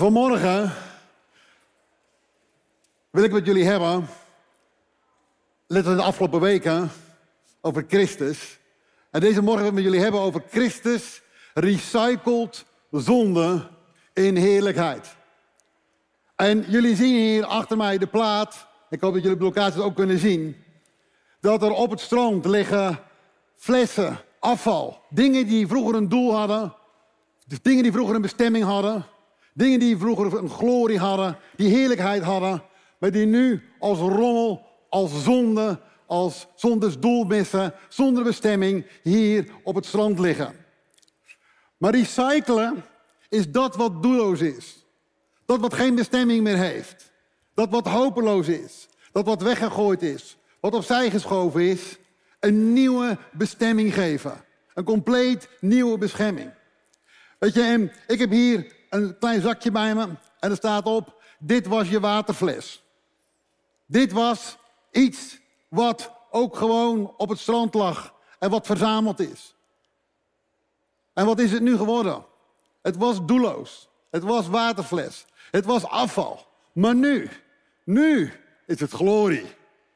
Vanmorgen wil ik met jullie hebben, let op de afgelopen weken, over Christus. En deze morgen wil ik met jullie hebben over Christus recycled zonde in heerlijkheid. En jullie zien hier achter mij de plaat, ik hoop dat jullie de ook kunnen zien, dat er op het strand liggen flessen, afval, dingen die vroeger een doel hadden, dingen die vroeger een bestemming hadden. Dingen die vroeger een glorie hadden, die heerlijkheid hadden, maar die nu als rommel, als zonde, als zonder doel missen, zonder bestemming hier op het strand liggen. Maar recyclen is dat wat doelloos is. Dat wat geen bestemming meer heeft. Dat wat hopeloos is. Dat wat weggegooid is. Wat opzij geschoven is. Een nieuwe bestemming geven. Een compleet nieuwe bestemming. Weet je, ik heb hier een klein zakje bij me en er staat op, dit was je waterfles. Dit was iets wat ook gewoon op het strand lag en wat verzameld is. En wat is het nu geworden? Het was doelloos. Het was waterfles. Het was afval. Maar nu, nu is het glorie.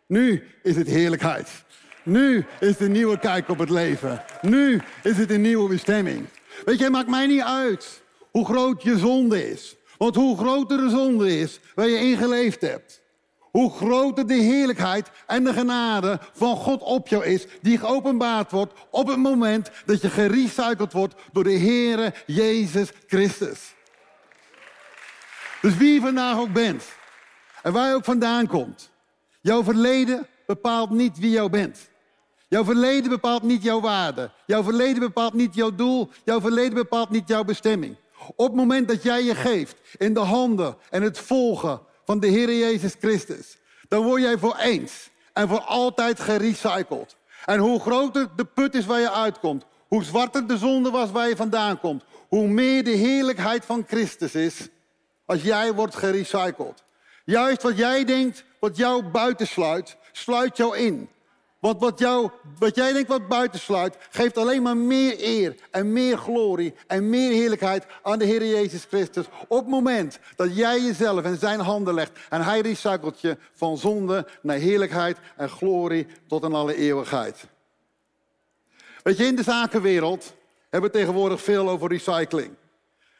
Nu is het heerlijkheid. Nu is een nieuwe kijk op het leven. Nu is het een nieuwe bestemming. Weet je, maakt mij niet uit hoe groot je zonde is. Want hoe groter de zonde is waar je in geleefd hebt, hoe groter de heerlijkheid en de genade van God op jou is, die geopenbaard wordt op het moment dat je gerecycled wordt door de Heere Jezus Christus. Dus wie je vandaag ook bent en waar je ook vandaan komt, jouw verleden bepaalt niet wie jou bent. Jouw verleden bepaalt niet jouw waarde. Jouw verleden bepaalt niet jouw doel. Jouw verleden bepaalt niet jouw bestemming. Op het moment dat jij je geeft in de handen en het volgen van de Heer Jezus Christus, dan word jij voor eens en voor altijd gerecycled. En hoe groter de put is waar je uitkomt, hoe zwarter de zonde was waar je vandaan komt, hoe meer de heerlijkheid van Christus is als jij wordt gerecycled. Juist wat jij denkt, wat jou buitensluit, sluit jou in. Want wat, wat jij denkt wat buitensluit, geeft alleen maar meer eer en meer glorie en meer heerlijkheid aan de Heer Jezus Christus. Op het moment dat jij jezelf in zijn handen legt en hij recycelt je van zonde naar heerlijkheid en glorie tot in alle eeuwigheid. Weet je, in de zakenwereld hebben we tegenwoordig veel over recycling.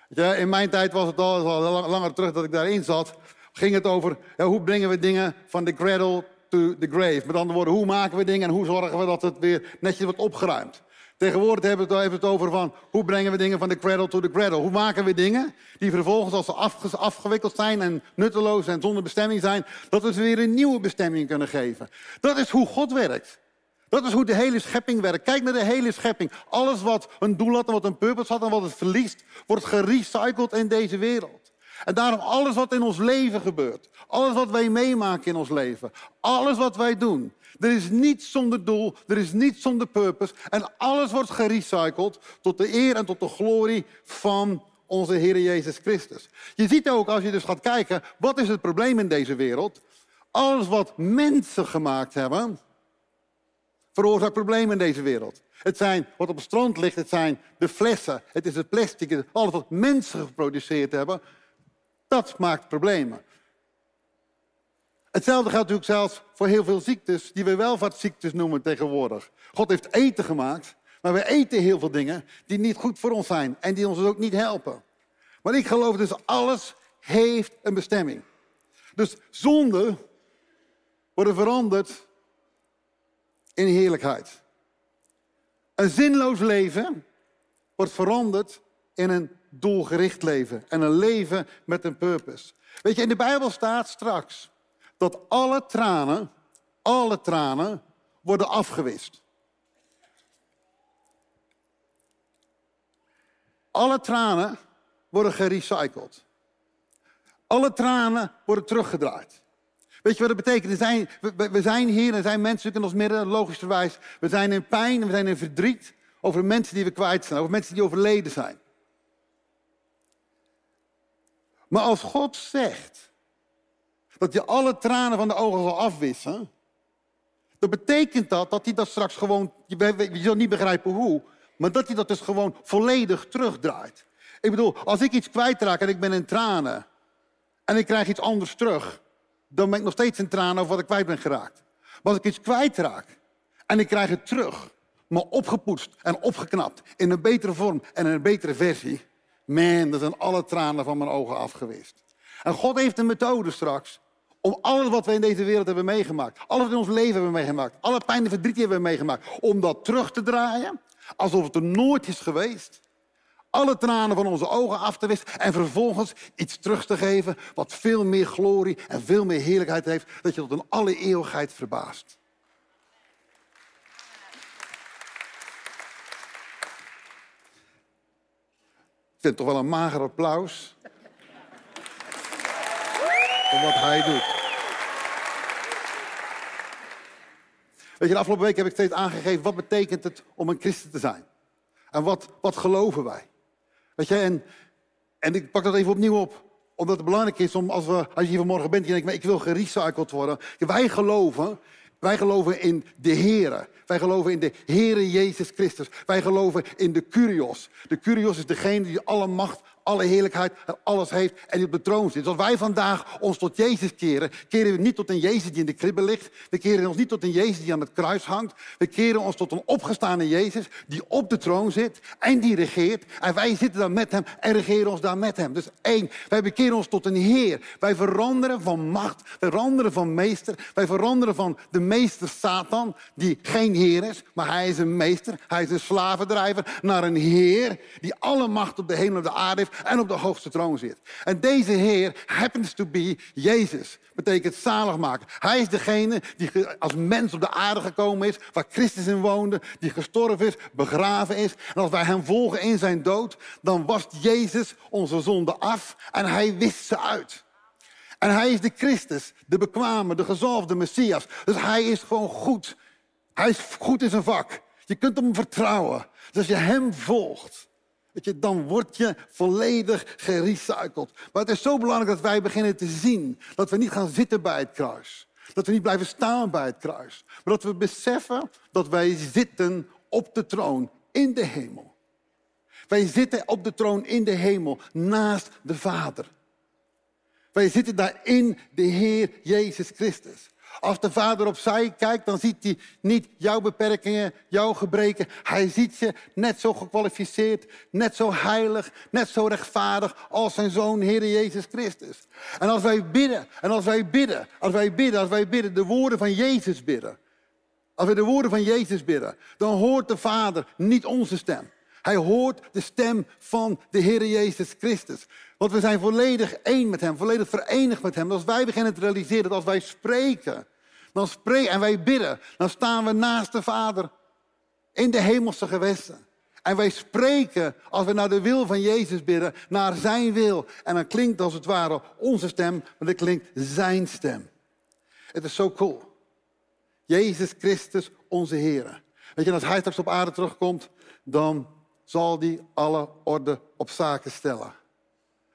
Je, in mijn tijd was het al, al langer terug dat ik daarin zat, ging het over ja, hoe brengen we dingen van de cradle to the grave. Met andere woorden, hoe maken we dingen en hoe zorgen we dat het weer netjes wordt opgeruimd. Tegenwoordig hebben we het over van hoe brengen we dingen van de cradle to the cradle. Hoe maken we dingen die vervolgens als ze afgewikkeld zijn en nutteloos en zonder bestemming zijn, dat we ze weer een nieuwe bestemming kunnen geven. Dat is hoe God werkt. Dat is hoe de hele schepping werkt. Kijk naar de hele schepping. Alles wat een doel had en wat een purpose had en wat het verliest, wordt gerecycled in deze wereld. En daarom alles wat in ons leven gebeurt, alles wat wij meemaken in ons leven, alles wat wij doen, er is niets zonder doel, er is niets zonder purpose en alles wordt gerecycled tot de eer en tot de glorie van onze Heer Jezus Christus. Je ziet ook als je dus gaat kijken, wat is het probleem in deze wereld? Alles wat mensen gemaakt hebben, veroorzaakt problemen in deze wereld. Het zijn wat op het strand ligt, het zijn de flessen, het is het plastic, alles wat mensen geproduceerd hebben, dat maakt problemen. Hetzelfde geldt natuurlijk zelfs voor heel veel ziektes die we welvaartsziektes noemen tegenwoordig. God heeft eten gemaakt, maar we eten heel veel dingen die niet goed voor ons zijn en die ons ook niet helpen. Maar ik geloof dus alles heeft een bestemming. Dus zonde worden veranderd in heerlijkheid. Een zinloos leven wordt veranderd in een doelgericht leven en een leven met een purpose. Weet je, in de Bijbel staat straks dat alle tranen, alle tranen worden afgewist. Alle tranen worden gerecycled. Alle tranen worden teruggedraaid. Weet je wat dat betekent? We zijn, hier, er zijn mensen in ons midden, logischerwijs. We zijn in pijn, we zijn in verdriet over mensen die we kwijt zijn, over mensen die overleden zijn. Maar als God zegt dat je alle tranen van de ogen zal afwissen, dan betekent dat dat hij dat straks gewoon, je, je zult niet begrijpen hoe, maar dat hij dat dus gewoon volledig terugdraait. Ik bedoel, als ik iets kwijtraak en ik ben in tranen en ik krijg iets anders terug, dan ben ik nog steeds in tranen over wat ik kwijt ben geraakt. Maar als ik iets kwijtraak en ik krijg het terug, maar opgepoetst en opgeknapt, in een betere vorm en in een betere versie, man, dan zijn alle tranen van mijn ogen afgeweest. En God heeft een methode straks om alles wat we in deze wereld hebben meegemaakt, alles in ons leven hebben meegemaakt, alle pijn en verdriet die we hebben meegemaakt, om dat terug te draaien, alsof het er nooit is geweest. Alle tranen van onze ogen af te wisten en vervolgens iets terug te geven wat veel meer glorie en veel meer heerlijkheid heeft, dat je tot een alle eeuwigheid verbaast. Vind het toch wel een mager applaus voor wat hij doet. Weet je, de afgelopen week heb ik steeds aangegeven wat betekent het om een christen te zijn. En wat, wat geloven wij? Weet je, en, en ik pak dat even opnieuw op omdat het belangrijk is om, als, we, als je hier vanmorgen bent, je denkt, ik wil gerecycled worden. Wij geloven, wij geloven in de Here. Wij geloven in de Heere Jezus Christus. Wij geloven in de Curios. De Curios is degene die alle macht, alle heerlijkheid alles heeft en die op de troon zit. Als wij vandaag ons tot Jezus keren, keren we niet tot een Jezus die in de kribbe ligt. We keren ons niet tot een Jezus die aan het kruis hangt. We keren ons tot een opgestane Jezus die op de troon zit en die regeert. En wij zitten dan met hem en regeren ons daar met hem. Dus één, wij bekeren ons tot een Heer. Wij veranderen van macht, wij veranderen van meester. Wij veranderen van de meester Satan, die geen Heer is, maar hij is een meester. Hij is een slavendrijver, naar een Heer die alle macht op de hemel en op de aarde heeft en op de hoogste troon zit. En deze Heer happens to be Jezus. Betekent zalig maken. Hij is degene die als mens op de aarde gekomen is, waar Christus in woonde, die gestorven is, begraven is. En als wij hem volgen in zijn dood, dan wast Jezus onze zonde af en hij wist ze uit. En hij is de Christus, de bekwame, de gezalfde Messias. Dus hij is gewoon goed. Hij is goed in zijn vak. Je kunt hem vertrouwen. Dus als je hem volgt, Weet je, dan word je volledig gerecycled. Maar het is zo belangrijk dat wij beginnen te zien dat we niet gaan zitten bij het kruis. Dat we niet blijven staan bij het kruis. Maar dat we beseffen dat wij zitten op de troon in de hemel. Wij zitten op de troon in de hemel naast de Vader. Wij zitten daar in de Heer Jezus Christus. Als de vader opzij kijkt, dan ziet hij niet jouw beperkingen, jouw gebreken. Hij ziet je net zo gekwalificeerd, net zo heilig, net zo rechtvaardig als zijn zoon, Heer Jezus Christus. En als wij bidden, en als wij bidden, als wij bidden, als wij bidden, de woorden van Jezus bidden. Als wij de woorden van Jezus bidden, dan hoort de Vader niet onze stem. Hij hoort de stem van de Heer Jezus Christus. Want we zijn volledig één met Hem, volledig verenigd met Hem. Als wij beginnen te realiseren dat als wij spreken, dan spreken en wij bidden, dan staan we naast de Vader in de hemelse gewesten. En wij spreken, als we naar de wil van Jezus bidden, naar zijn wil. En dan klinkt als het ware onze stem, maar dan klinkt zijn stem. Het is zo cool. Jezus Christus, onze Heer. Weet je, als hij straks op aarde terugkomt, dan zal hij alle orde op zaken stellen.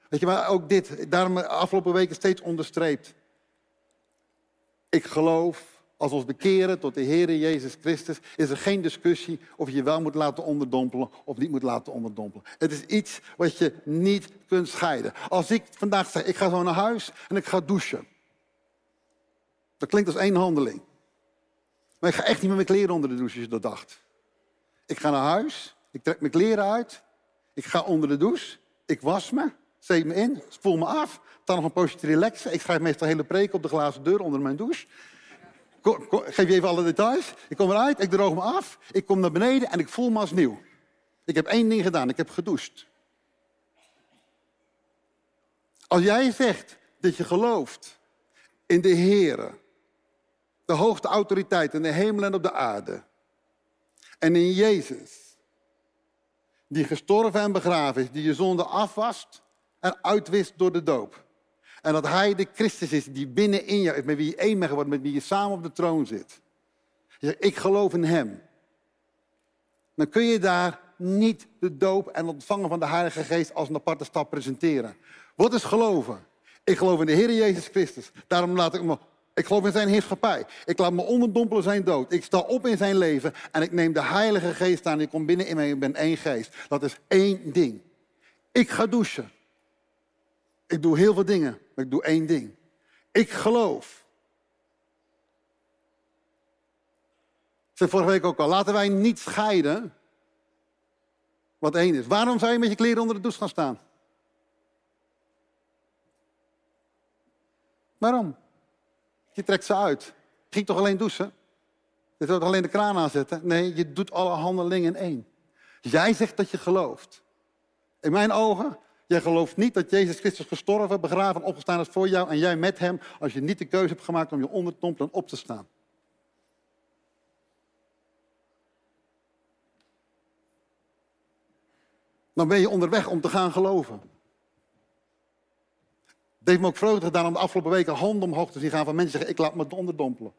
Weet je, maar ook dit, daarom afgelopen weken steeds onderstreept. Ik geloof, als we ons bekeren tot de Heer Jezus Christus, is er geen discussie of je je wel moet laten onderdompelen of niet moet laten onderdompelen. Het is iets wat je niet kunt scheiden. Als ik vandaag zeg, ik ga zo naar huis en ik ga douchen. Dat klinkt als één handeling. Maar ik ga echt niet met mijn kleren onder de douche als je dat dacht. Ik ga naar huis, ik trek mijn kleren uit, ik ga onder de douche, ik was me, Steek me in, spoel me af, dan nog een poosje te relaxen. Ik schrijf meestal hele preek op de glazen deur onder mijn douche. geef je even alle details. Ik kom eruit, ik droog me af, ik kom naar beneden en ik voel me als nieuw. Ik heb één ding gedaan, ik heb gedoucht. Als jij zegt dat je gelooft in de Heere, de hoogste autoriteit in de hemel en op de aarde, en in Jezus, die gestorven en begraven is, die je zonde afwast en uitwist door de doop. En dat hij de Christus is die binnenin jou is, met wie je één geworden, met wie je samen op de troon zit. Je zegt, ik geloof in hem. Dan kun je daar niet de doop en ontvangen van de Heilige Geest als een aparte stap presenteren. Wat is geloven? Ik geloof in de Heer Jezus Christus. Daarom laat ik me ik geloof in zijn heerschappij. Ik laat me onderdompelen zijn dood. Ik sta op in zijn leven en ik neem de Heilige Geest aan. Ik kom binnen in mij. Ik ben één geest. Dat is één ding. Ik ga douchen. Ik doe heel veel dingen, maar ik doe één ding. Ik geloof. Ik zei vorige week ook al, laten wij niet scheiden wat één is. Waarom zou je met je kleren onder de douche gaan staan? Waarom? Je trekt ze uit. Ging toch alleen douchen? Je toch alleen de kraan aanzetten? Nee, je doet alle handelingen in één. Jij zegt dat je gelooft. In mijn ogen, jij gelooft niet dat Jezus Christus gestorven, begraven en opgestaan is voor jou en jij met hem, als je niet de keuze hebt gemaakt om je onder te dompelen en op te staan. Dan ben je onderweg om te gaan geloven. Heeft me ook vreugde gedaan om de afgelopen weken handen omhoog te zien gaan van mensen zeggen, ik laat me onderdompelen.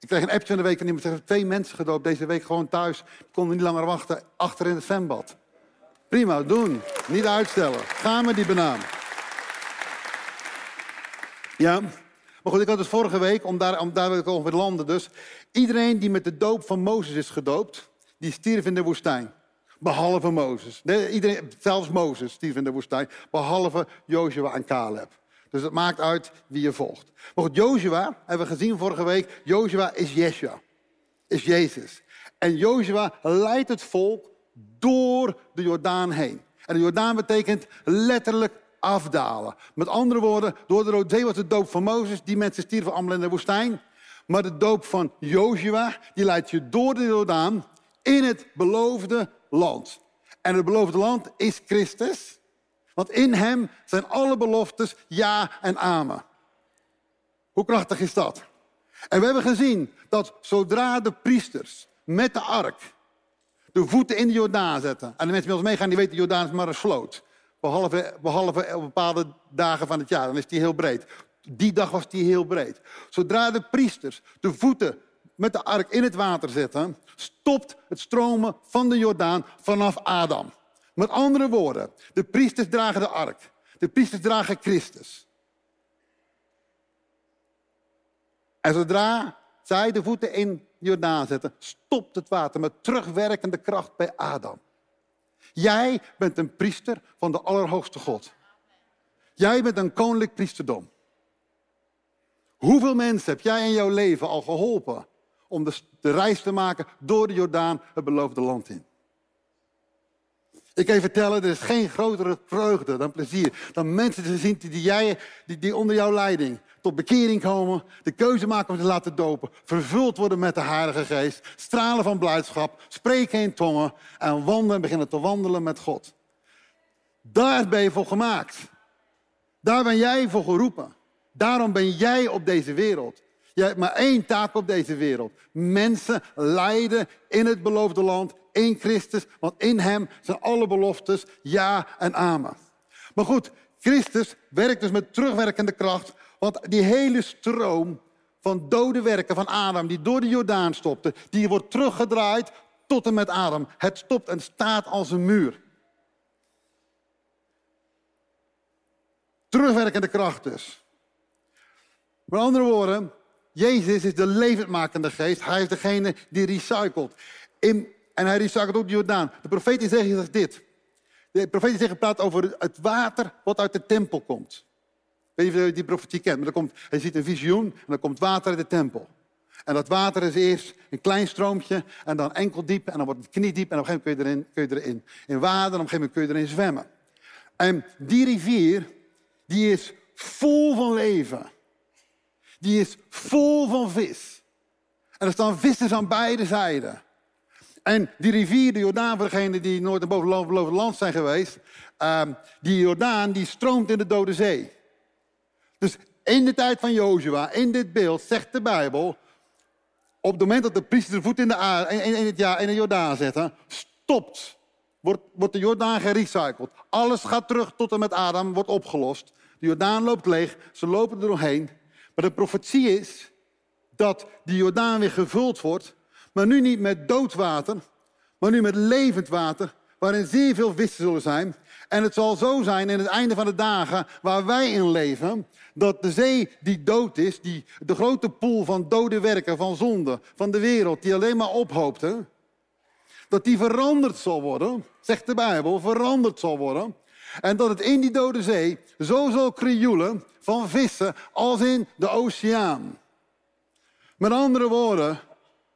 Ik kreeg een appje van de week van iemand zegt, twee mensen gedoopt deze week gewoon thuis. Die konden niet langer wachten, achter in het zwembad. Prima, doen. Niet uitstellen. Ga met die banaan. Ja, maar goed, ik had het vorige week, om daar, om daar wil ik over landen dus. Iedereen die met de doop van Mozes is gedoopt, die stierf in de woestijn. Behalve Mozes. Nee, iedereen, zelfs Mozes stierf in de woestijn. Behalve Joshua en Caleb. Dus het maakt uit wie je volgt. Maar goed, Joshua, hebben we gezien vorige week. Joshua is Yeshua. Is Jezus. En Joshua leidt het volk door de Jordaan heen. En de Jordaan betekent letterlijk afdalen. Met andere woorden, door de Rode Zee was de doop van Mozes. Die mensen stierven allemaal in de woestijn. Maar de doop van Joshua, die leidt je door de Jordaan in het beloofde land. En het beloofde land is Christus. Want in hem zijn alle beloftes ja en amen. Hoe krachtig is dat? En we hebben gezien dat zodra de priesters met de ark de voeten in de Jordaan zetten. En de mensen die ons meegaan, die weten, de Jordaan is maar een sloot. Behalve, behalve op bepaalde dagen van het jaar, dan is die heel breed. Die dag was die heel breed. Zodra de priesters de voeten met de ark in het water zetten, stopt het stromen van de Jordaan vanaf Adam. Met andere woorden, de priesters dragen de ark. De priesters dragen Christus. En zodra zij de voeten in Jordaan zetten, stopt het water met terugwerkende kracht bij Adam. Jij bent een priester van de Allerhoogste God. Jij bent een koninklijk priesterdom. Hoeveel mensen heb jij in jouw leven al geholpen om de, reis te maken door de Jordaan het beloofde land in? Ik kan je vertellen, er is geen grotere vreugde dan plezier. Dan mensen te zien die, jij, die, die onder jouw leiding tot bekering komen, de keuze maken om te laten dopen, vervuld worden met de Heilige Geest, stralen van blijdschap, spreken in tongen en wandelen, beginnen te wandelen met God. Daar ben je voor gemaakt. Daar ben jij voor geroepen. Daarom ben jij op deze wereld. Je hebt maar één taak op deze wereld. Mensen leiden in het beloofde land, in Christus, want in Hem zijn alle beloftes ja en amen. Maar goed, Christus werkt dus met terugwerkende kracht, want die hele stroom van dode werken van Adam, die door de Jordaan stopte, die wordt teruggedraaid tot en met Adam. Het stopt en staat als een muur. Terugwerkende kracht dus. Met andere woorden, Jezus is de levendmakende geest. Hij is degene die recycelt. In, en hij recycelt ook de Jordaan. De profeet zegt dit. De profeet zegt praat over het water wat uit de tempel komt. weet niet of je die profetie kent, maar dan komt, hij ziet een visioen en dan komt water uit de tempel. En dat water is eerst een klein stroompje en dan enkel diep en dan wordt het kniediep en op een gegeven moment kun je erin, kun je erin in water en op een gegeven moment kun je erin zwemmen. En die rivier, die is vol van leven die is vol van vis. En er staan vissers aan beide zijden. En die rivier, de Jordaan, voor degenen die nooit boven het land zijn geweest, ehm, die Jordaan die stroomt in de Dode Zee. Dus in de tijd van Jozua, in dit beeld, zegt de Bijbel, op het moment dat de priester de voet in de, aarde, in, in, het, ja, in de Jordaan zetten, stopt, wordt, wordt de Jordaan gerecycled. Alles gaat terug tot en met Adam, wordt opgelost. De Jordaan loopt leeg, ze lopen er doorheen. Maar de profetie is dat die Jordaan weer gevuld wordt, maar nu niet met doodwater, maar nu met levend water, waarin zeer veel vissen zullen zijn. En het zal zo zijn in het einde van de dagen waar wij in leven, dat de zee die dood is, die, de grote pool van dode werken, van zonde, van de wereld, die alleen maar ophoopte, dat die veranderd zal worden, zegt de Bijbel, veranderd zal worden. En dat het in die dode zee zo zal krioelen van vissen als in de oceaan. Met andere woorden,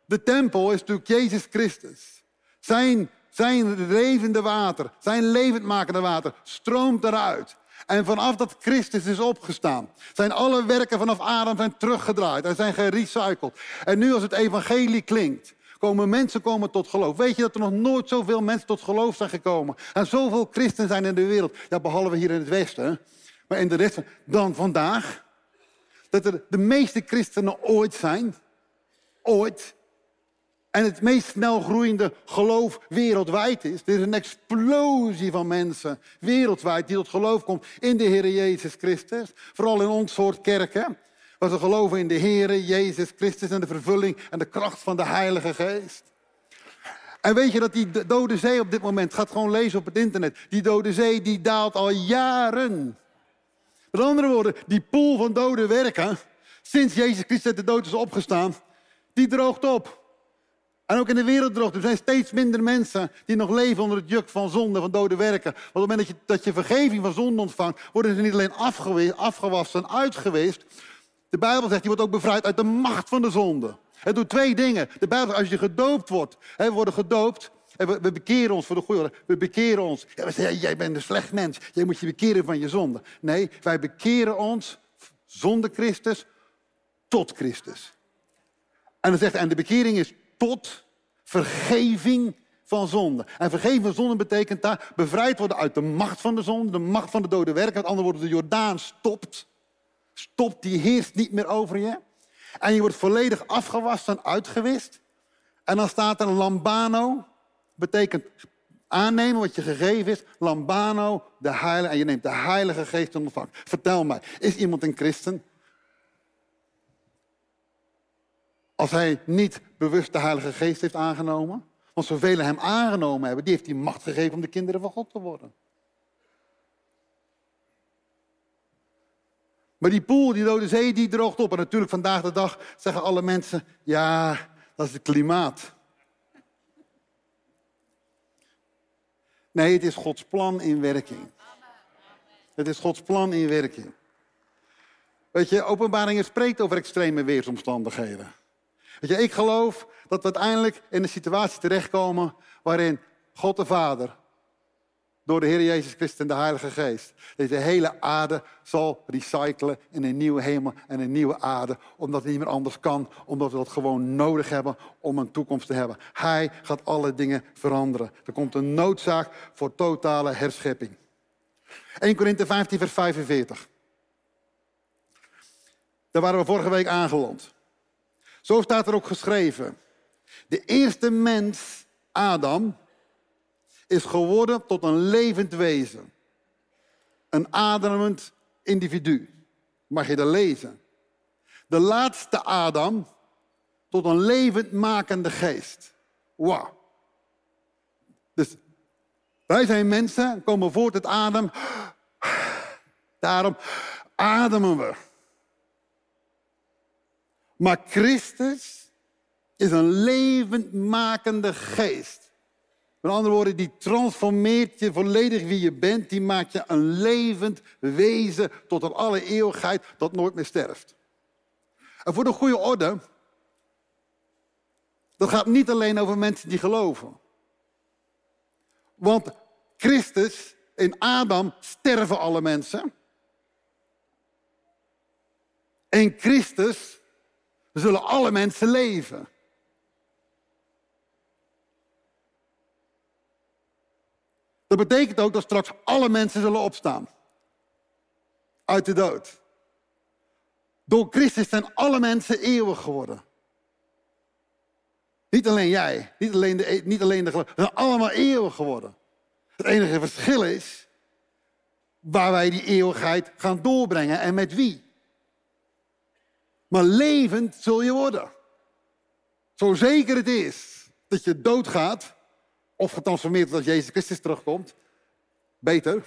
de tempel is natuurlijk Jezus Christus. Zijn, zijn levende water, zijn levendmakende water stroomt eruit. En vanaf dat Christus is opgestaan, zijn alle werken vanaf Adam zijn teruggedraaid en zijn gerecycled. En nu als het evangelie klinkt, komen mensen komen tot geloof. Weet je dat er nog nooit zoveel mensen tot geloof zijn gekomen? En zoveel christen zijn in de wereld. Ja, behalve hier in het Westen. Maar in de rest dan vandaag. Dat er de meeste christenen ooit zijn. Ooit. En het meest snel groeiende geloof wereldwijd is. Er is een explosie van mensen wereldwijd die tot geloof komt in de Heer Jezus Christus. Vooral in ons soort kerken. Waar ze geloven in de Heer Jezus Christus en de vervulling en de kracht van de Heilige Geest. En weet je dat die dode zee op dit moment, gaat gewoon lezen op het internet. Die dode zee die daalt al jaren. Met andere woorden, die pool van dode werken, sinds Jezus Christus uit de dood is opgestaan, die droogt op. En ook in de wereld droogt. Er zijn steeds minder mensen die nog leven onder het juk van zonde, van dode werken. Want op het moment dat je, dat je vergeving van zonde ontvangt, worden ze niet alleen afgewassen, uitgeweest. De Bijbel zegt, je wordt ook bevrijd uit de macht van de zonde. Het doet twee dingen. De Bijbel zegt, als je gedoopt wordt, we worden gedoopt, en we, bekeren ons voor de goede We bekeren ons. Ja, we zeggen, jij bent een slecht mens. Jij moet je bekeren van je zonde. Nee, wij bekeren ons zonder Christus tot Christus. En dan zegt en de bekering is tot vergeving van zonde. En vergeving van zonde betekent daar bevrijd worden uit de macht van de zonde, de macht van de dode werken. Met andere woorden, de Jordaan stopt. Stopt, die heerst niet meer over je. En je wordt volledig afgewassen en uitgewist. En dan staat er lambano, betekent aannemen wat je gegeven is. Lambano, de heilige, en je neemt de heilige geest in ontvang. Vertel mij, is iemand een christen? Als hij niet bewust de Heilige Geest heeft aangenomen. Want zoveel hem aangenomen hebben, die heeft die macht gegeven om de kinderen van God te worden. Maar die poel, die dode zee, die droogt op. En natuurlijk vandaag de dag zeggen alle mensen, ja, dat is het klimaat. Nee, het is Gods plan in werking. Het is Gods plan in werking. Weet je, openbaringen spreekt over extreme weersomstandigheden. Weet je, ik geloof dat we uiteindelijk in een situatie terechtkomen waarin God de Vader, door de Heer Jezus Christus en de Heilige Geest, deze hele aarde zal recyclen in een nieuwe hemel en een nieuwe aarde, omdat het niet meer anders kan, omdat we dat gewoon nodig hebben om een toekomst te hebben. Hij gaat alle dingen veranderen. Er komt een noodzaak voor totale herschepping. 1 Korinthe 15, vers 45. Daar waren we vorige week aangeland. Zo staat er ook geschreven. De eerste mens, Adam, is geworden tot een levend wezen. Een ademend individu. Mag je dat lezen? De laatste Adam tot een levendmakende geest. Wauw. Dus wij zijn mensen, komen voort uit adem. Daarom ademen we. Maar Christus is een levendmakende geest. Met andere woorden, die transformeert je volledig wie je bent. Die maakt je een levend wezen tot een alle eeuwigheid dat nooit meer sterft. En voor de goede orde, dat gaat niet alleen over mensen die geloven. Want Christus, in Adam sterven alle mensen. In Christus zullen alle mensen leven. Dat betekent ook dat straks alle mensen zullen opstaan. Uit de dood. Door Christus zijn alle mensen eeuwig geworden. Niet alleen jij, niet alleen de, niet alleen de zijn allemaal eeuwig geworden. Het enige verschil is waar wij die eeuwigheid gaan doorbrengen en met wie. Maar levend zul je worden. Zo zeker het is dat je doodgaat, of getransformeerd als Jezus Christus terugkomt, beter.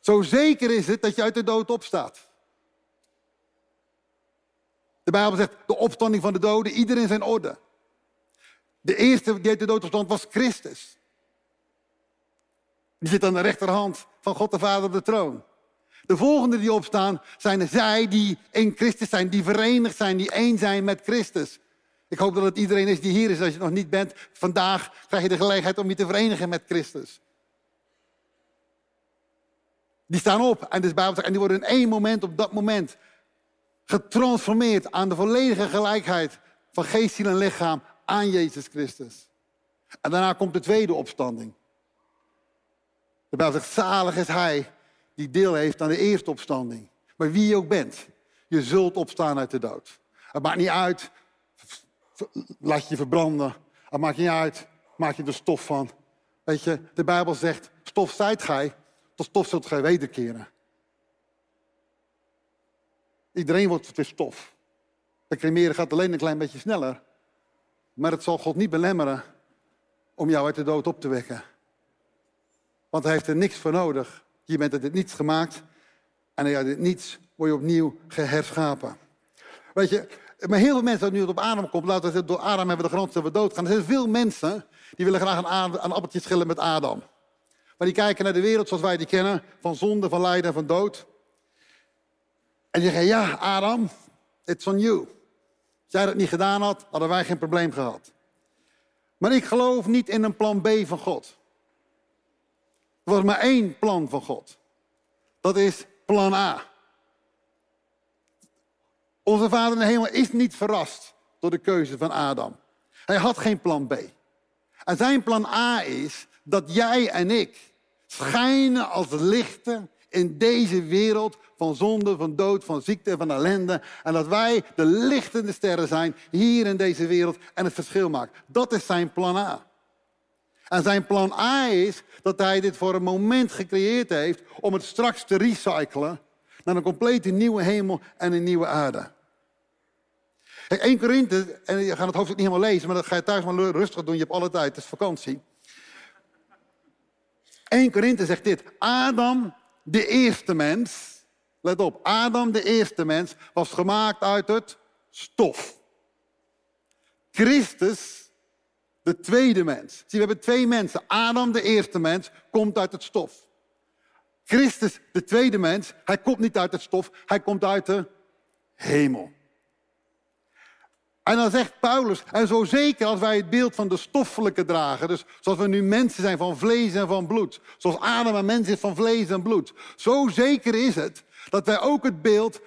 Zo zeker is het dat je uit de dood opstaat. De Bijbel zegt, de opstanding van de doden, iedereen zijn orde. De eerste die uit de dood opstond was Christus. Die zit aan de rechterhand van God de Vader op de troon. De volgende die opstaan zijn zij die in Christus zijn, die verenigd zijn, die één zijn met Christus. Ik hoop dat het iedereen is die hier is. Als je nog niet bent, vandaag krijg je de gelegenheid om je te verenigen met Christus. Die staan op en, Bijbel, en die worden in één moment, op dat moment, getransformeerd aan de volledige gelijkheid van geest, ziel en lichaam aan Jezus Christus. En daarna komt de tweede opstanding. De Bijbel zegt, zalig is hij die deel heeft aan de eerste opstanding. Maar wie je ook bent, je zult opstaan uit de dood. Het maakt niet uit, laat je verbranden. Het maakt niet uit, maak je er stof van. Weet je, de Bijbel zegt, stof zijt gij, tot stof zult gij wederkeren. Iedereen wordt weer stof. De cremeren gaat alleen een klein beetje sneller. Maar het zal God niet belemmeren om jou uit de dood op te wekken. Want hij heeft er niks voor nodig. Je bent uit het niets gemaakt. En uit het niets word je opnieuw geherschapen. Weet je, maar heel veel mensen, dat nu op adem komt, laten we door Adam hebben de grond dat we doodgaan. Er zijn veel mensen die willen graag een, een appeltje schillen met Adam. Maar die kijken naar de wereld zoals wij die kennen, van zonde, van lijden en van dood. En die zeggen, ja, Adam, it's on you. Als jij dat niet gedaan had, hadden wij geen probleem gehad. Maar ik geloof niet in een plan B van God. Er was maar één plan van God. Dat is plan A. Onze vader in de hemel is niet verrast door de keuze van Adam. Hij had geen plan B. En zijn plan A is dat jij en ik schijnen als lichten in deze wereld van zonde, van dood, van ziekte van ellende. En dat wij de lichtende sterren zijn hier in deze wereld en het verschil maken. Dat is zijn plan A. En zijn plan A is dat hij dit voor een moment gecreëerd heeft om het straks te recyclen naar een complete nieuwe hemel en een nieuwe aarde. 1 Korinthe, en je gaat het hoofdstuk niet helemaal lezen, maar dat ga je thuis maar rustig doen, je hebt alle tijd, het is vakantie. 1 Korinthe zegt dit, Adam, de eerste mens, let op, Adam, de eerste mens, was gemaakt uit het stof. Christus, de tweede mens. Zie, we hebben twee mensen. Adam, de eerste mens, komt uit het stof. Christus, de tweede mens, hij komt niet uit het stof, hij komt uit de hemel. En dan zegt Paulus, en zo zeker als wij het beeld van de stoffelijke dragen, dus zoals we nu mensen zijn van vlees en van bloed, zoals Adam een mens is van vlees en bloed, zo zeker is het dat wij ook het beeld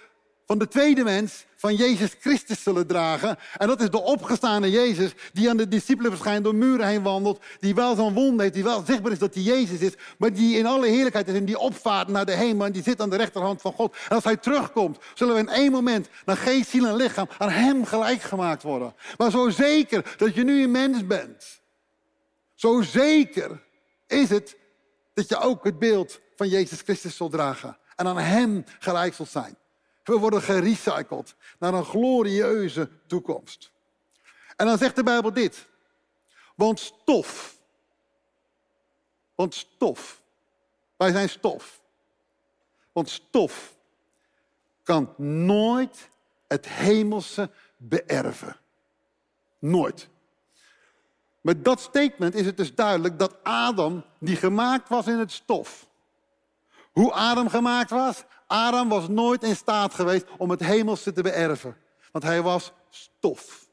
van de tweede mens, van Jezus Christus zullen dragen. En dat is de opgestane Jezus, die aan de discipelen verschijnt, door muren heen wandelt, die wel zo'n wond heeft, die wel zichtbaar is dat hij Jezus is, maar die in alle heerlijkheid is en die opvaart naar de hemel en die zit aan de rechterhand van God. En als hij terugkomt, zullen we in één moment naar geest, ziel en lichaam aan hem gelijk gemaakt worden. Maar zo zeker dat je nu een mens bent, zo zeker is het dat je ook het beeld van Jezus Christus zult dragen en aan hem gelijk zult zijn. We worden gerecycled naar een glorieuze toekomst. En dan zegt de Bijbel dit. Want stof. Want stof. Wij zijn stof. Want stof kan nooit het hemelse beërven. Nooit. Met dat statement is het dus duidelijk dat Adam, die gemaakt was in het stof, hoe Adam gemaakt was? Adam was nooit in staat geweest om het hemelse te beërven. Want hij was stof.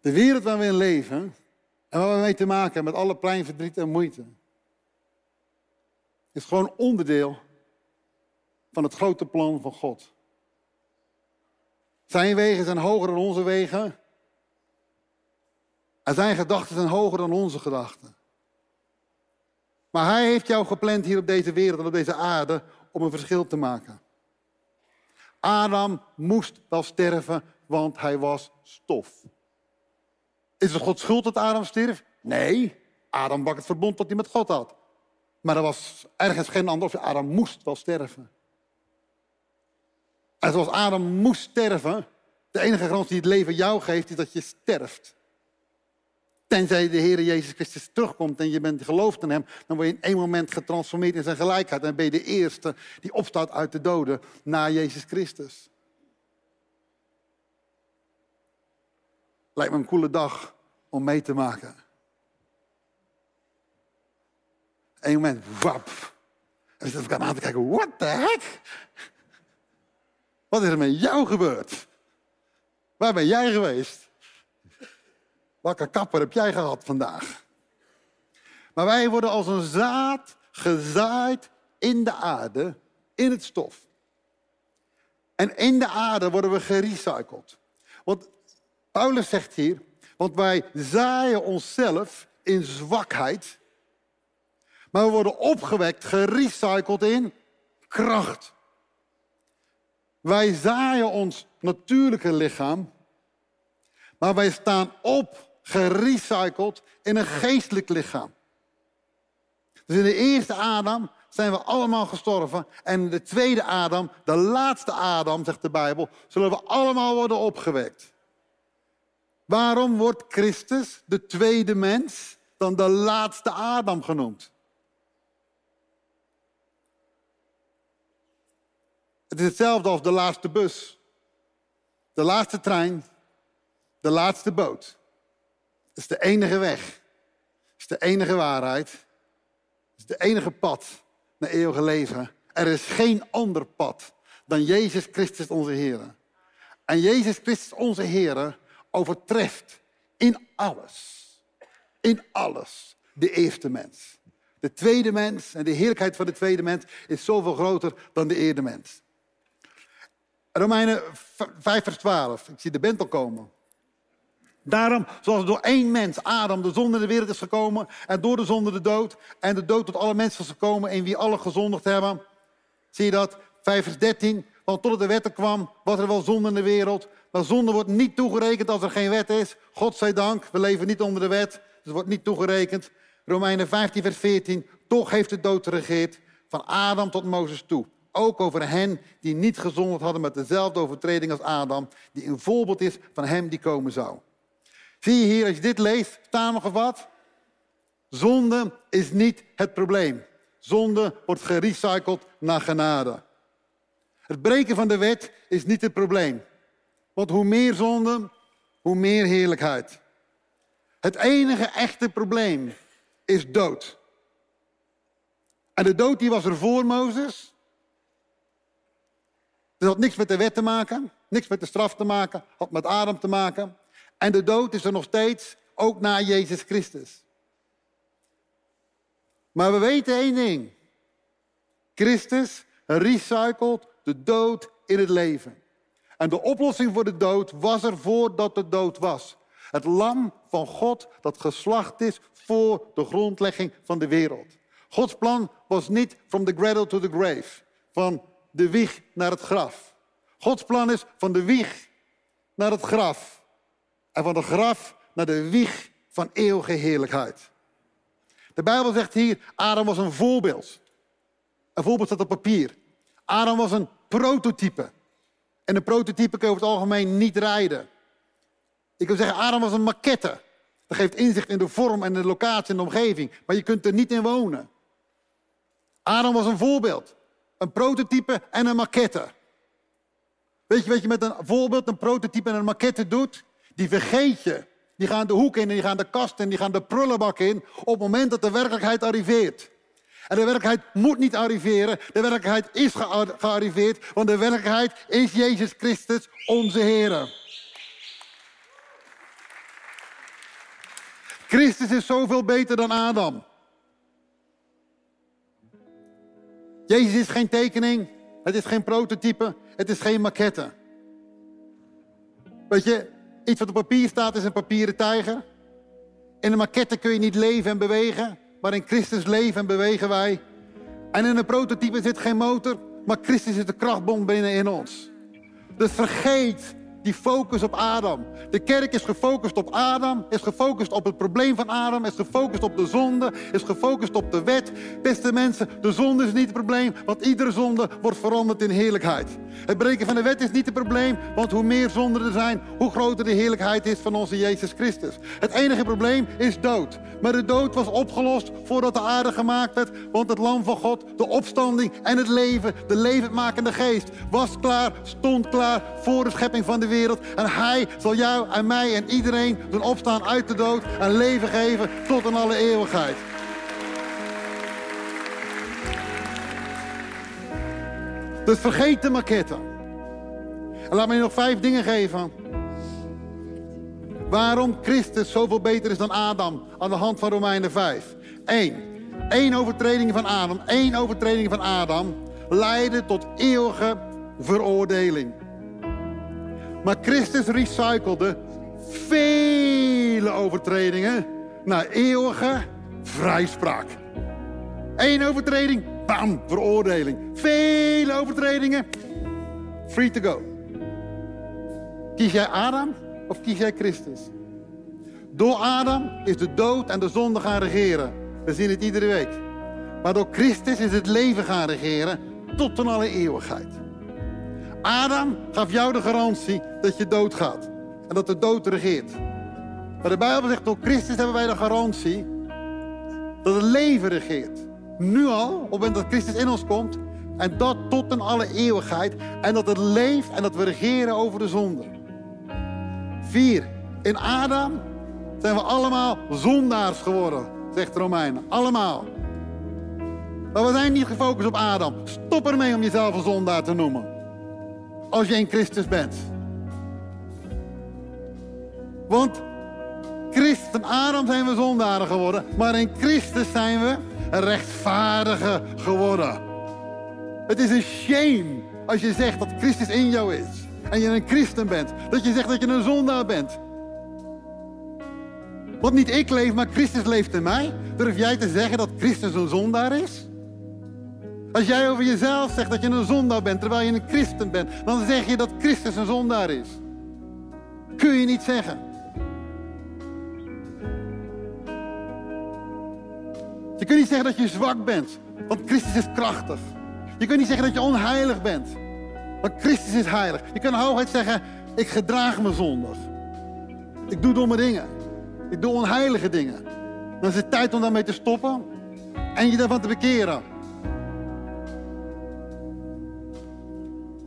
De wereld waar we in leven en waar we mee te maken hebben met alle pijn, verdriet en moeite, is gewoon onderdeel van het grote plan van God. Zijn wegen zijn hoger dan onze wegen. En zijn gedachten zijn hoger dan onze gedachten. Maar hij heeft jou gepland hier op deze wereld en op deze aarde om een verschil te maken. Adam moest wel sterven, want hij was stof. Is het Gods schuld dat Adam stierf? Nee, Adam bak het verbond dat hij met God had. Maar er was ergens geen ander of Adam moest wel sterven. En zoals Adam moest sterven, de enige garantie die het leven jou geeft, is dat je sterft. Tenzij de Heer Jezus Christus terugkomt en je bent geloofd in Hem, dan word je in één moment getransformeerd in zijn gelijkheid. En ben je de eerste die opstaat uit de doden na Jezus Christus. Lijkt me een coole dag om mee te maken. Eén moment, wap. En ik zit elkaar aan te kijken, what the heck? Wat is er met jou gebeurd? Waar ben jij geweest? Welke kapper heb jij gehad vandaag? Maar wij worden als een zaad gezaaid in de aarde, in het stof. En in de aarde worden we gerecycled. Want Paulus zegt hier, want wij zaaien onszelf in zwakheid, maar we worden opgewekt, gerecycled in kracht. Wij zaaien ons natuurlijke lichaam, maar wij staan op, gerecycled in een geestelijk lichaam. Dus in de eerste Adam zijn we allemaal gestorven. En in de tweede Adam, de laatste Adam, zegt de Bijbel, zullen we allemaal worden opgewekt. Waarom wordt Christus, de tweede mens, dan de laatste Adam genoemd? Het is hetzelfde als de laatste bus, de laatste trein, de laatste boot. Het is de enige weg. Is de enige waarheid. Het is de enige pad naar eeuwige leven. Er is geen ander pad dan Jezus Christus onze Heer. En Jezus Christus onze Heer overtreft in alles, in alles, de eerste mens. De tweede mens en de heerlijkheid van de tweede mens is zoveel groter dan de eerste mens. Romeinen 5 vers 12, ik zie de bent al komen. Daarom, zoals door één mens, Adam, de zonde in de wereld is gekomen. En door de zonde de dood. En de dood tot alle mensen is gekomen. In wie alle gezondigd hebben. Zie je dat? 5 vers 13. Want tot de wet er kwam, was er wel zonde in de wereld. Maar zonde wordt niet toegerekend als er geen wet is. God zij dank, we leven niet onder de wet. Dus het wordt niet toegerekend. Romeinen 15 vers 14. Toch heeft de dood geregeerd. Van Adam tot Mozes toe. Ook over hen die niet gezondigd hadden met dezelfde overtreding als Adam. Die een voorbeeld is van hem die komen zou. Zie je hier, als je dit leest, samengevat? Zonde is niet het probleem. Zonde wordt gerecycled naar genade. Het breken van de wet is niet het probleem. Want hoe meer zonde, hoe meer heerlijkheid. Het enige echte probleem is dood. En de dood die was er voor Mozes. Het had niks met de wet te maken, niks met de straf te maken, had met adem te maken. En de dood is er nog steeds, ook na Jezus Christus. Maar we weten één ding. Christus recycelt de dood in het leven. En de oplossing voor de dood was er voordat de dood was. Het lam van God dat geslacht is voor de grondlegging van de wereld. Gods plan was niet from the cradle to the grave. Van de wieg naar het graf. Gods plan is van de wieg naar het graf. En van de graf naar de wieg van eeuwige heerlijkheid. De Bijbel zegt hier, Adam was een voorbeeld. Een voorbeeld staat op papier. Adam was een prototype. En een prototype kun je over het algemeen niet rijden. Ik wil zeggen, Adam was een maquette. Dat geeft inzicht in de vorm en de locatie en de omgeving. Maar je kunt er niet in wonen. Adam was een voorbeeld. Een prototype en een maquette. Weet je wat je met een voorbeeld, een prototype en een maquette doet? Die vergeet je. Die gaan de hoek in en die gaan de kast in, die gaan de prullenbak in op het moment dat de werkelijkheid arriveert. En de werkelijkheid moet niet arriveren, de werkelijkheid is gearriveerd, want de werkelijkheid is Jezus Christus, onze Heer. Christus is zoveel beter dan Adam. Jezus is geen tekening, het is geen prototype, het is geen maquette. Weet je, Iets wat op papier staat is een papieren tijger. In een maquette kun je niet leven en bewegen, maar in Christus leven en bewegen wij. En in een prototype zit geen motor, maar Christus is de krachtbom binnen in ons. Dus vergeet die focus op Adam. De kerk is gefocust op Adam, is gefocust op het probleem van Adam, is gefocust op de zonde, is gefocust op de wet. Beste mensen, de zonde is niet het probleem, want iedere zonde wordt veranderd in heerlijkheid. Het breken van de wet is niet het probleem, want hoe meer zonden er zijn, hoe groter de heerlijkheid is van onze Jezus Christus. Het enige probleem is dood. Maar de dood was opgelost voordat de aarde gemaakt werd, want het lam van God, de opstanding en het leven, de levendmakende geest, was klaar, stond klaar voor de schepping van de wereld. En hij zal jou en mij en iedereen doen opstaan uit de dood en leven geven tot in alle eeuwigheid. Dus vergeet de maquette. En laat me je nog vijf dingen geven. Waarom Christus zoveel beter is dan Adam aan de hand van Romeinen 5. Eén. Eén overtreding van Adam. Één overtreding van Adam leidde tot eeuwige veroordeling. Maar Christus recyclede vele overtredingen naar eeuwige vrijspraak. Eén overtreding, bam, veroordeling. Vele overtredingen, free to go. Kies jij Adam of kies jij Christus? Door Adam is de dood en de zonde gaan regeren. We zien het iedere week. Maar door Christus is het leven gaan regeren tot in alle eeuwigheid. Adam gaf jou de garantie dat je doodgaat. En dat de dood regeert. Maar de Bijbel zegt, door Christus hebben wij de garantie dat het leven regeert. Nu al, op het moment dat Christus in ons komt. En dat tot in alle eeuwigheid. En dat het leeft en dat we regeren over de zonde. Vier. In Adam zijn we allemaal zondaars geworden, zegt Romeinen. Allemaal. Maar we zijn niet gefocust op Adam. Stop ermee om jezelf een zondaar te noemen. Als je in Christus bent. Want Christus en Adam zijn we zondaren geworden. Maar in Christus zijn we rechtvaardigen geworden. Het is een shame als je zegt dat Christus in jou is. En je een christen bent. Dat je zegt dat je een zondaar bent. Want niet ik leef, maar Christus leeft in mij. Durf jij te zeggen dat Christus een zondaar is? Als jij over jezelf zegt dat je een zondaar bent, terwijl je een christen bent, dan zeg je dat Christus een zondaar is. Kun je niet zeggen. Je kunt niet zeggen dat je zwak bent, want Christus is krachtig. Je kunt niet zeggen dat je onheilig bent, want Christus is heilig. Je kunt hooguit zeggen, ik gedraag me zondig. Ik doe domme dingen. Ik doe onheilige dingen. Dan is het tijd om daarmee te stoppen en je daarvan te bekeren.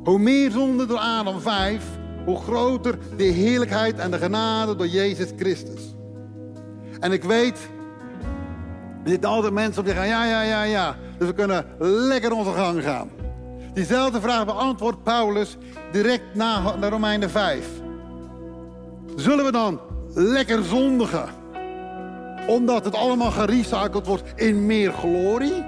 Hoe meer zonde door Adam 5, hoe groter de heerlijkheid en de genade door Jezus Christus. En ik weet, er zitten altijd mensen op die gaan, ja, ja, ja, ja. Dus we kunnen lekker onze gang gaan. Diezelfde vraag beantwoordt Paulus direct na, na Romeinen 5. Zullen we dan lekker zondigen? Omdat het allemaal gerecycled wordt in meer glorie?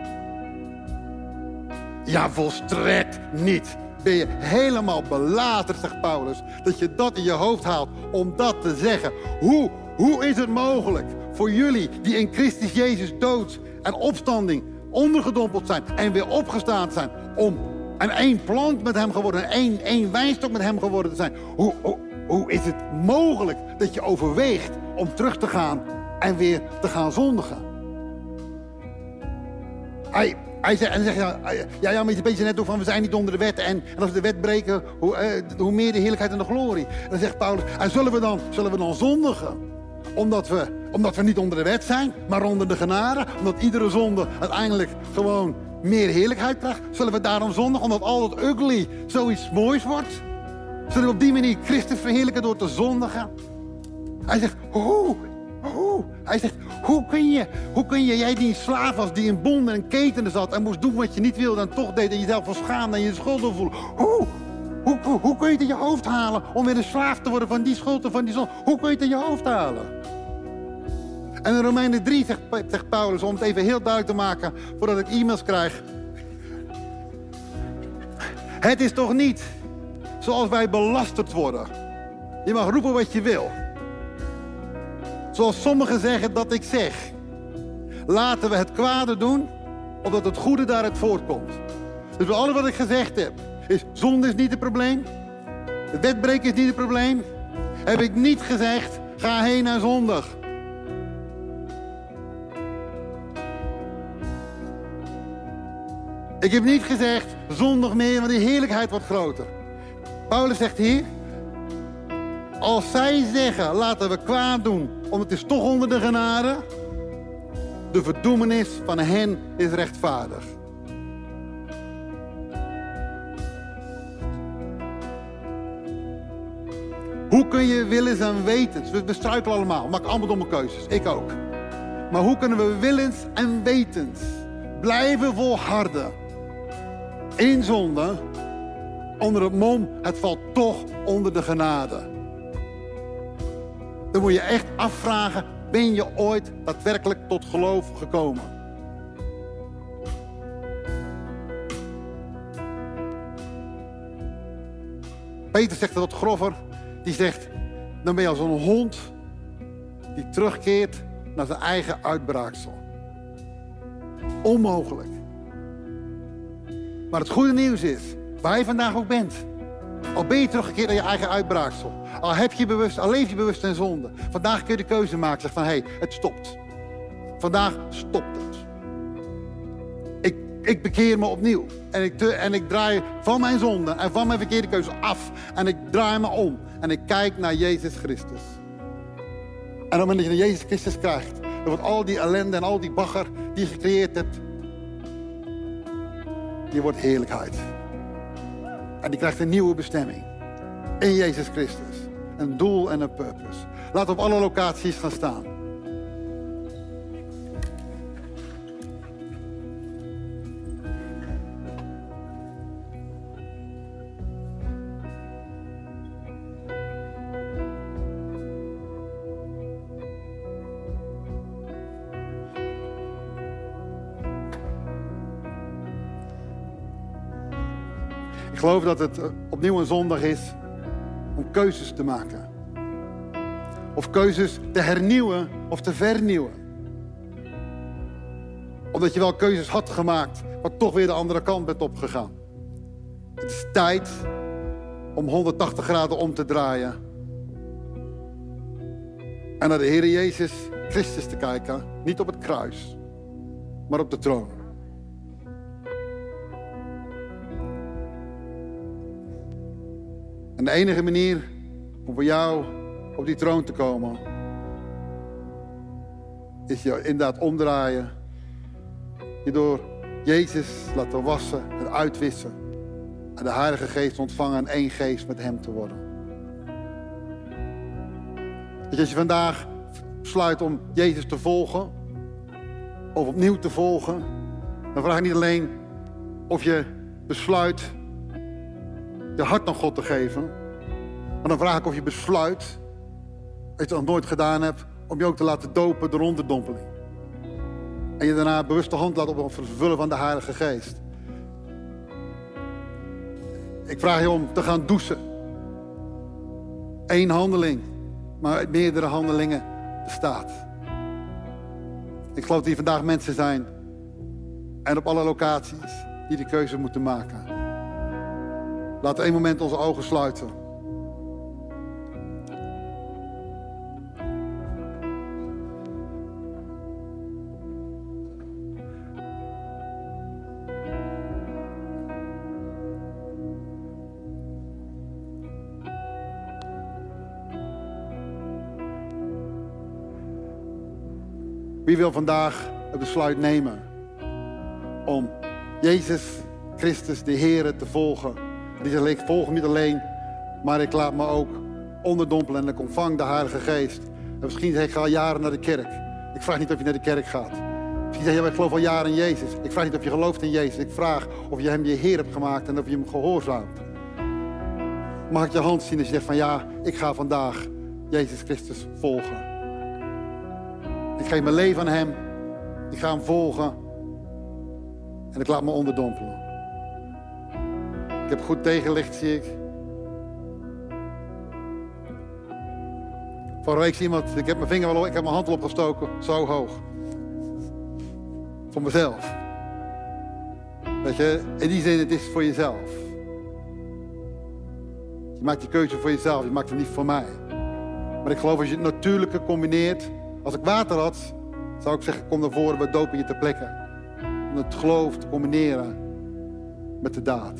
Ja, volstrekt niet ben je helemaal belaterd, zegt Paulus. Dat je dat in je hoofd haalt om dat te zeggen. Hoe, hoe is het mogelijk voor jullie die in Christus Jezus dood en opstanding ondergedompeld zijn en weer opgestaan zijn om een één plant met hem geworden, een één, één wijnstok met hem geworden te zijn. Hoe, hoe, is het mogelijk dat je overweegt om terug te gaan en weer te gaan zondigen? Hij, hij zegt, en zeg je, ja, ja, maar je beetje net door van we zijn niet onder de wet. En, en als we de wet breken, hoe, eh, hoe meer de heerlijkheid en de glorie. En dan zegt Paulus, en zullen we dan, zullen we dan zondigen? Omdat we, omdat we niet onder de wet zijn, maar onder de genade. Omdat iedere zonde uiteindelijk gewoon meer heerlijkheid krijgt. Zullen we daarom zondigen? Omdat al dat ugly zoiets moois wordt? Zullen we op die manier Christus verheerlijken door te zondigen? Hij zegt, hoe hoe? Hij zegt, hoe kun je, hoe kun je, jij die een slaaf was, die in bonden en ketenen zat en moest doen wat je niet wilde en toch deed en jezelf van schaamde en je schuld voelen. Hoe? Hoe, hoe, hoe, kun je het in je hoofd halen om weer een slaaf te worden van die schuld en van die zon? Hoe kun je het in je hoofd halen? En in Romeinen 3 zegt, zegt Paulus, om het even heel duidelijk te maken voordat ik e-mails krijg. Het is toch niet zoals wij belasterd worden. Je mag roepen wat je wil. Zoals sommigen zeggen dat ik zeg. Laten we het kwade doen, omdat het goede daaruit voortkomt. Dus alles wat ik gezegd heb, is zonde is niet het probleem. Wetbreken is niet het probleem. Heb ik niet gezegd, ga heen naar zondag. Ik heb niet gezegd, zondag meer, want die heerlijkheid wordt groter. Paulus zegt hier, als zij zeggen, laten we kwaad doen, want het is toch onder de genade. De verdoemenis van hen is rechtvaardig. kun je willens en wetens, we, struikelen allemaal, maken allemaal domme keuzes, ik ook. Maar hoe kunnen we willens en wetens blijven volharden in zonde onder het mom, het valt toch onder de genade. Dan moet je echt afvragen, ben je ooit daadwerkelijk tot geloof gekomen? Peter zegt dat grover. Die zegt, dan ben je als een hond die terugkeert naar zijn eigen uitbraaksel. Onmogelijk. Maar het goede nieuws is, waar je vandaag ook bent. Al ben je teruggekeerd naar je eigen uitbraaksel. Al, heb je bewust, al leef je bewust in zonde. Vandaag kun je de keuze maken. Zeg van, hé, hey, het stopt. Vandaag stopt het. Ik, ik bekeer me opnieuw. En ik, en ik draai van mijn zonde en van mijn verkeerde keuze af. En ik draai me om. En ik kijk naar Jezus Christus. En op het moment dat je Jezus Christus krijgt... dan wordt al die ellende en al die bagger die je gecreëerd hebt... die wordt heerlijkheid. En die krijgt een nieuwe bestemming. In Jezus Christus. Een doel en een purpose. Laat op alle locaties gaan staan. Geloof dat het opnieuw een zondag is om keuzes te maken. Of keuzes te hernieuwen of te vernieuwen. Omdat je wel keuzes had gemaakt, maar toch weer de andere kant bent opgegaan. Het is tijd om 180 graden om te draaien. En naar de Heer Jezus Christus te kijken. Niet op het kruis, maar op de troon. En de enige manier om voor jou op die troon te komen, is je inderdaad omdraaien. Je door Jezus laten wassen en uitwissen. En de Heilige Geest ontvangen en één geest met Hem te worden. Dat als je vandaag besluit om Jezus te volgen, of opnieuw te volgen, dan vraag ik niet alleen of je besluit je hart aan God te geven. Maar dan vraag ik of je besluit, als je het nog nooit gedaan hebt, om je ook te laten dopen door onderdompeling. En je daarna bewust de hand laat op het vervullen van de Heilige Geest. Ik vraag je om te gaan douchen. Eén handeling, maar uit meerdere handelingen bestaat. Ik geloof dat hier vandaag mensen zijn en op alle locaties die de keuze moeten maken. Laten we één moment onze ogen sluiten. Wie wil vandaag het besluit nemen om Jezus Christus, de Heer, te volgen? Die zegt, ik volg niet alleen, maar ik laat me ook onderdompelen en ik ontvang de Heilige Geest. En misschien zeg ik al jaren naar de kerk. Ik vraag niet of je naar de kerk gaat. Misschien zeg je, ik geloof al jaren in Jezus. Ik vraag niet of je gelooft in Jezus. Ik vraag of je hem je Heer hebt gemaakt en of je hem gehoorzaamt. Mag ik je hand zien als je zegt van ja, ik ga vandaag Jezus Christus volgen. Ik geef mijn leven aan hem. Ik ga hem volgen. En ik laat me onderdompelen. Ik heb goed tegenlicht, zie ik. Week zie iemand, ik heb mijn vinger wel, ik heb mijn hand opgestoken, zo hoog. Voor mezelf. Weet je, in die zin, het is voor jezelf. Je maakt die keuze voor jezelf, je maakt het niet voor mij. Maar ik geloof als je het natuurlijke combineert. Als ik water had, zou ik zeggen, kom naar voren, we dopen je ter plekke. Om het geloof te combineren met de daad.